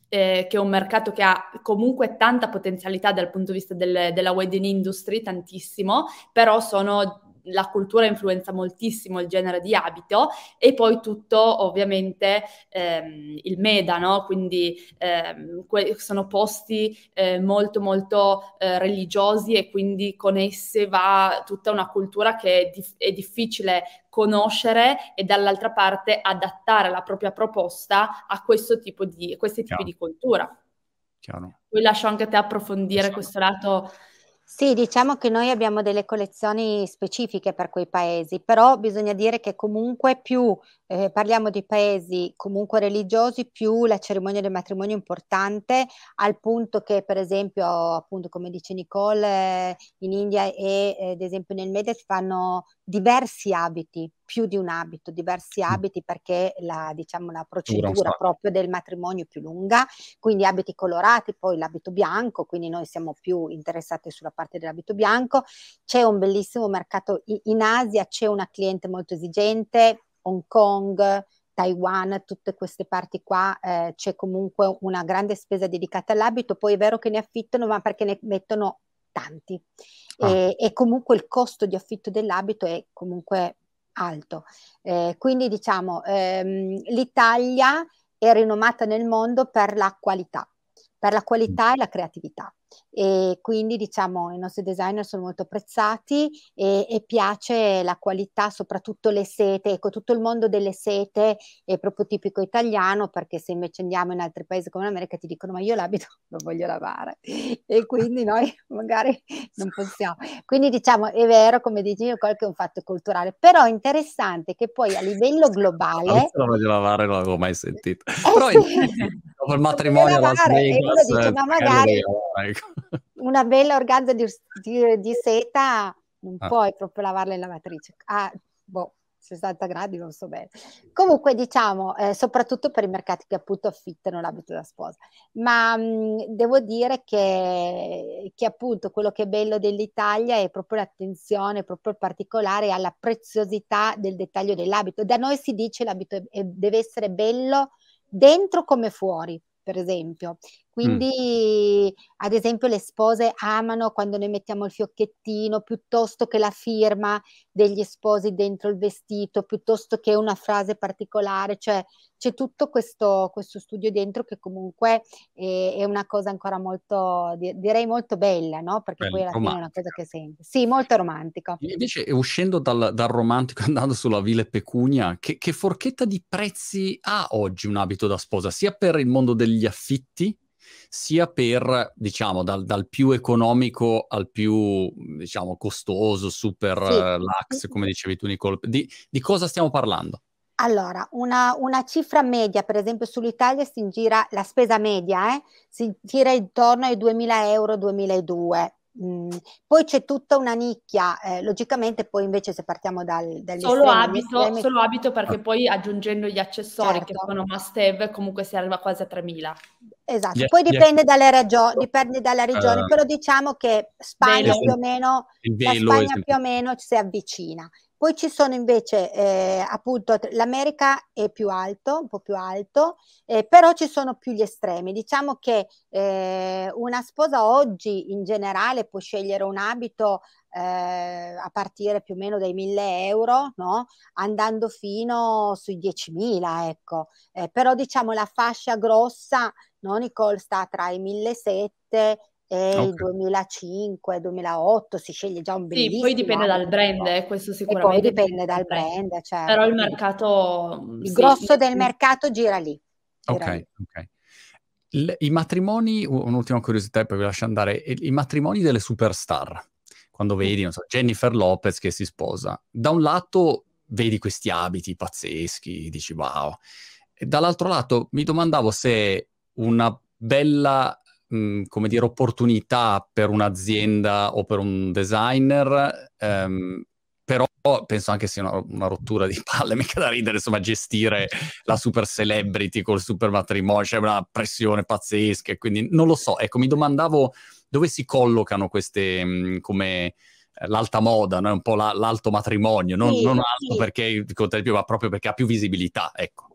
eh, che è un mercato che ha comunque tanta potenzialità dal punto di vista del, della wedding industry, tantissimo, però sono la cultura influenza moltissimo il genere di abito e poi tutto ovviamente ehm, il meda, no? quindi ehm, que- sono posti eh, molto molto eh, religiosi e quindi con esse va tutta una cultura che è, dif- è difficile conoscere e dall'altra parte adattare la propria proposta a questo tipo di, questi tipi Chiaro. di cultura. Chiaro. Poi lascio anche a te approfondire questo lato Sì, diciamo che noi abbiamo delle collezioni specifiche per quei paesi, però bisogna dire che comunque più eh, parliamo di paesi comunque religiosi, più la cerimonia del matrimonio è importante, al punto che per esempio, appunto come dice Nicole, in India e eh, ad esempio nel Media si fanno diversi abiti, più di un abito, diversi mm. abiti perché la, diciamo, la procedura proprio del matrimonio è più lunga, quindi abiti colorati, poi l'abito bianco, quindi noi siamo più interessati sulla parte dell'abito bianco. C'è un bellissimo mercato in Asia, c'è una cliente molto esigente, Hong Kong, Taiwan, tutte queste parti qua eh, c'è comunque una grande spesa dedicata all'abito, poi è vero che ne affittano, ma perché ne mettono tanti. Ah. E, e, comunque il costo di affitto dell'abito è comunque alto. Eh, quindi diciamo, ehm, l'Italia è rinomata nel mondo per la qualità, per la qualità e la creatività e quindi diciamo i nostri designer sono molto apprezzati e, e, piace la qualità, soprattutto le sete, ecco tutto il mondo delle sete è proprio tipico italiano perché se invece andiamo in altri paesi come l'America ti dicono ma io l'abito lo voglio lavare e quindi noi magari non possiamo. Quindi diciamo è vero come dici io qualche è un fatto culturale, però è interessante che poi a livello globale... Non voglio lavare, non l'avevo mai sentito. Eh, però sì. dopo il matrimonio a Las Vegas... Dice, ma magari... Ecco una bella organza di, di, di seta non ah. puoi proprio lavarla in lavatrice. Ah, boh, 60 gradi, non so bene. Comunque, diciamo, eh, soprattutto per i mercati che appunto affittano l'abito da sposa. Ma mh, mm, devo dire che, che, appunto quello che è bello dell'Italia è proprio l'attenzione, proprio il particolare alla preziosità del dettaglio dell'abito. Da noi si dice che l'abito è, è, deve essere bello dentro come fuori per esempio. Quindi, mm. ad esempio, le spose amano quando noi mettiamo il fiocchettino piuttosto che la firma degli sposi dentro il vestito, piuttosto che una frase particolare, cioè c'è tutto questo, questo studio dentro che comunque è, è, una cosa ancora molto, direi molto bella, no? Perché Bello, poi alla romantico. fine è una cosa che senti. Sì, molto romantico. Invece, uscendo dal, dal romantico, andando sulla vile pecunia, che, che forchetta di prezzi ha oggi un abito da sposa, sia per il mondo degli affitti, sia per, diciamo, dal, dal, più economico al più, diciamo, costoso, super sì. uh, lax, come dicevi tu Nicole. Di, di cosa stiamo parlando? Allora, una, una, cifra media, per esempio sull'Italia si gira, la spesa media, eh, si gira intorno ai 2.000 euro, 2.002. Mm. Poi c'è tutta una nicchia, eh, logicamente poi invece se partiamo dal, solo, estremi, abito, estremi... solo abito perché ah. poi aggiungendo gli accessori certo. che sono must have comunque si arriva quasi a 3.000. Esatto, poi dipende, dalle regio- dipende dalla regione, uh, però diciamo che Spagna più o meno, la Spagna più o meno si avvicina. Poi ci sono invece, eh, appunto, l'America è più alto, un po' più alto, eh, però ci sono più gli estremi. Diciamo che eh, una sposa oggi in generale può scegliere un abito eh, a partire più o meno dai 1000 euro, no? andando fino sui 10.000, ecco. Eh, però diciamo la fascia grossa, no, Nicole, sta tra i 1.700 e okay. il 2005, 2008 si sceglie già un bellissimo. Sì, poi dipende dal brand, eh, questo sicuramente. E poi dipende dal brand, certo. Però il mercato... Il sì, grosso del mercato gira lì. Gira ok, lì. ok. Il, I matrimoni, un'ultima curiosità e poi vi lascio andare, i matrimoni delle superstar, quando vedi, non so, Jennifer Lopez che si sposa, da un lato vedi questi abiti pazzeschi, dici wow, e dall'altro lato mi domandavo se una bella mh, come dire, opportunità per un'azienda o per un designer, ehm, però penso anche sia una, una, rottura di palle, mica da ridere, insomma, gestire la super celebrity col super matrimonio, c'è una pressione pazzesca, quindi non lo so, ecco, mi domandavo dove si collocano queste, mh, come eh, l'alta moda, no? un po' la, l'alto matrimonio, non, sì, non alto sì. perché conta più, ma proprio perché ha più visibilità, ecco.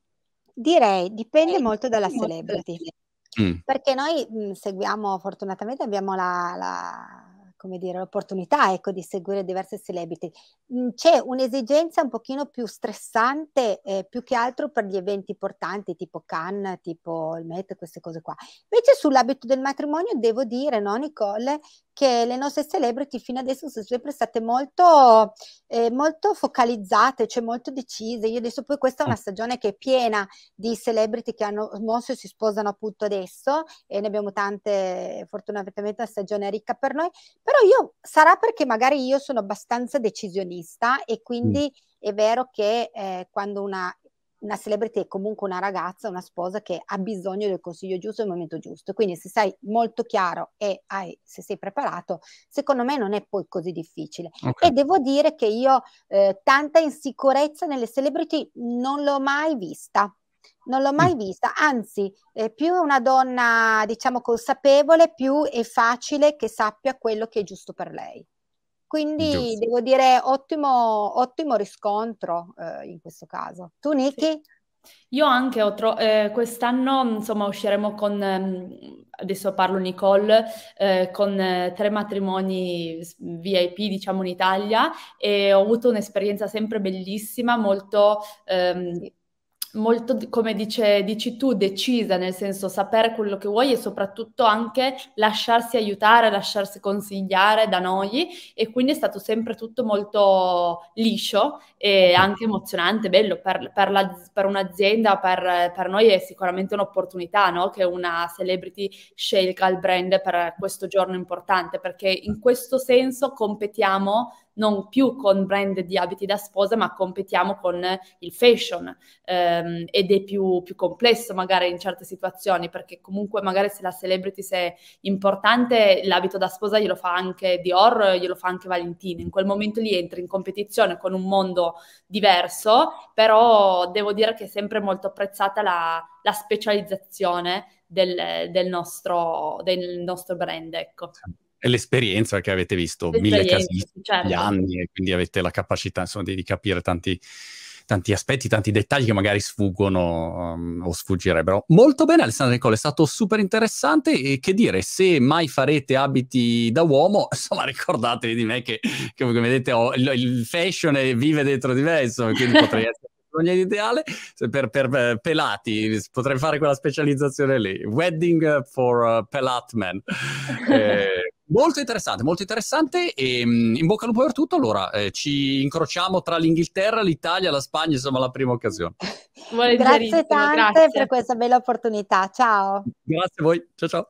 Direi, dipende molto dalla celebrity. Mm. Perché noi mh, seguiamo, fortunatamente abbiamo la, la come dire, l'opportunità ecco, di seguire diverse celebrity. C'è un'esigenza un pochino più stressante, eh, più che altro per gli eventi importanti, tipo Cannes, tipo il Met, queste cose qua. Invece sull'abito del matrimonio devo dire, no, Nicole, che le nostre celebrity fino adesso sono sempre state molto, eh, molto focalizzate, cioè molto decise. Io adesso poi questa è una mm. stagione che è piena di celebrity che hanno mosso e si sposano appunto adesso e ne abbiamo tante, fortunatamente una stagione ricca per noi, però io sarà perché magari io sono abbastanza decisionista e quindi mm. è vero che eh, quando una una celebrity è comunque una ragazza, una sposa che ha bisogno del consiglio giusto nel momento giusto. Quindi se sei molto chiaro e hai, se sei preparato, secondo me non è poi così difficile. Okay. E devo dire che io eh, tanta insicurezza nelle celebrity non l'ho mai vista. Non l'ho mai mm. vista, anzi, eh, più è una donna, diciamo, consapevole, più è facile che sappia quello che è giusto per lei. Quindi Giusto. devo dire ottimo, ottimo riscontro eh, in questo caso. Tu Niki? Io anche ho tro- eh, quest'anno insomma usciremo con, ehm, adesso parlo Nicole, eh, con eh, tre matrimoni VIP diciamo in Italia e ho avuto un'esperienza sempre bellissima, molto... Ehm, molto, come dice, dici tu, decisa, nel senso sapere quello che vuoi e soprattutto anche lasciarsi aiutare, lasciarsi consigliare da noi e quindi è stato sempre tutto molto liscio e anche emozionante, bello per, per, la, per un'azienda, per, per, noi è sicuramente un'opportunità no? che una celebrity scelga il brand per questo giorno importante perché in questo senso competiamo non più con brand di abiti da sposa, ma competiamo con il fashion ehm, ed è più, più, complesso magari in certe situazioni, perché comunque magari se la celebrity è importante, l'abito da sposa glielo fa anche Dior, glielo fa anche Valentino, in quel momento lì entri in competizione con un mondo diverso, però devo dire che è sempre molto apprezzata la, la specializzazione del, del, nostro, del nostro brand, ecco e l'esperienza che avete visto mille casi certo. negli anni e quindi avete la capacità insomma, di, di capire tanti, tanti, aspetti, tanti dettagli che magari sfuggono um, o sfuggirebbero. Molto bene Alessandro Nicola, è stato super interessante e che dire, se mai farete abiti da uomo, insomma ricordatevi di me che, che come vedete ho, il, il fashion vive dentro di me, insomma, quindi potrei essere ogni ideale per, per uh, pelati potrei fare quella specializzazione lì wedding for uh, pelat men eh, Molto interessante, molto interessante e mm, in bocca al lupo per tutto. Allora, eh, ci incrociamo tra l'Inghilterra, l'Italia, la Spagna, insomma, la prima occasione. grazie tante grazie. per questa bella opportunità. Ciao. Grazie a voi. Ciao ciao.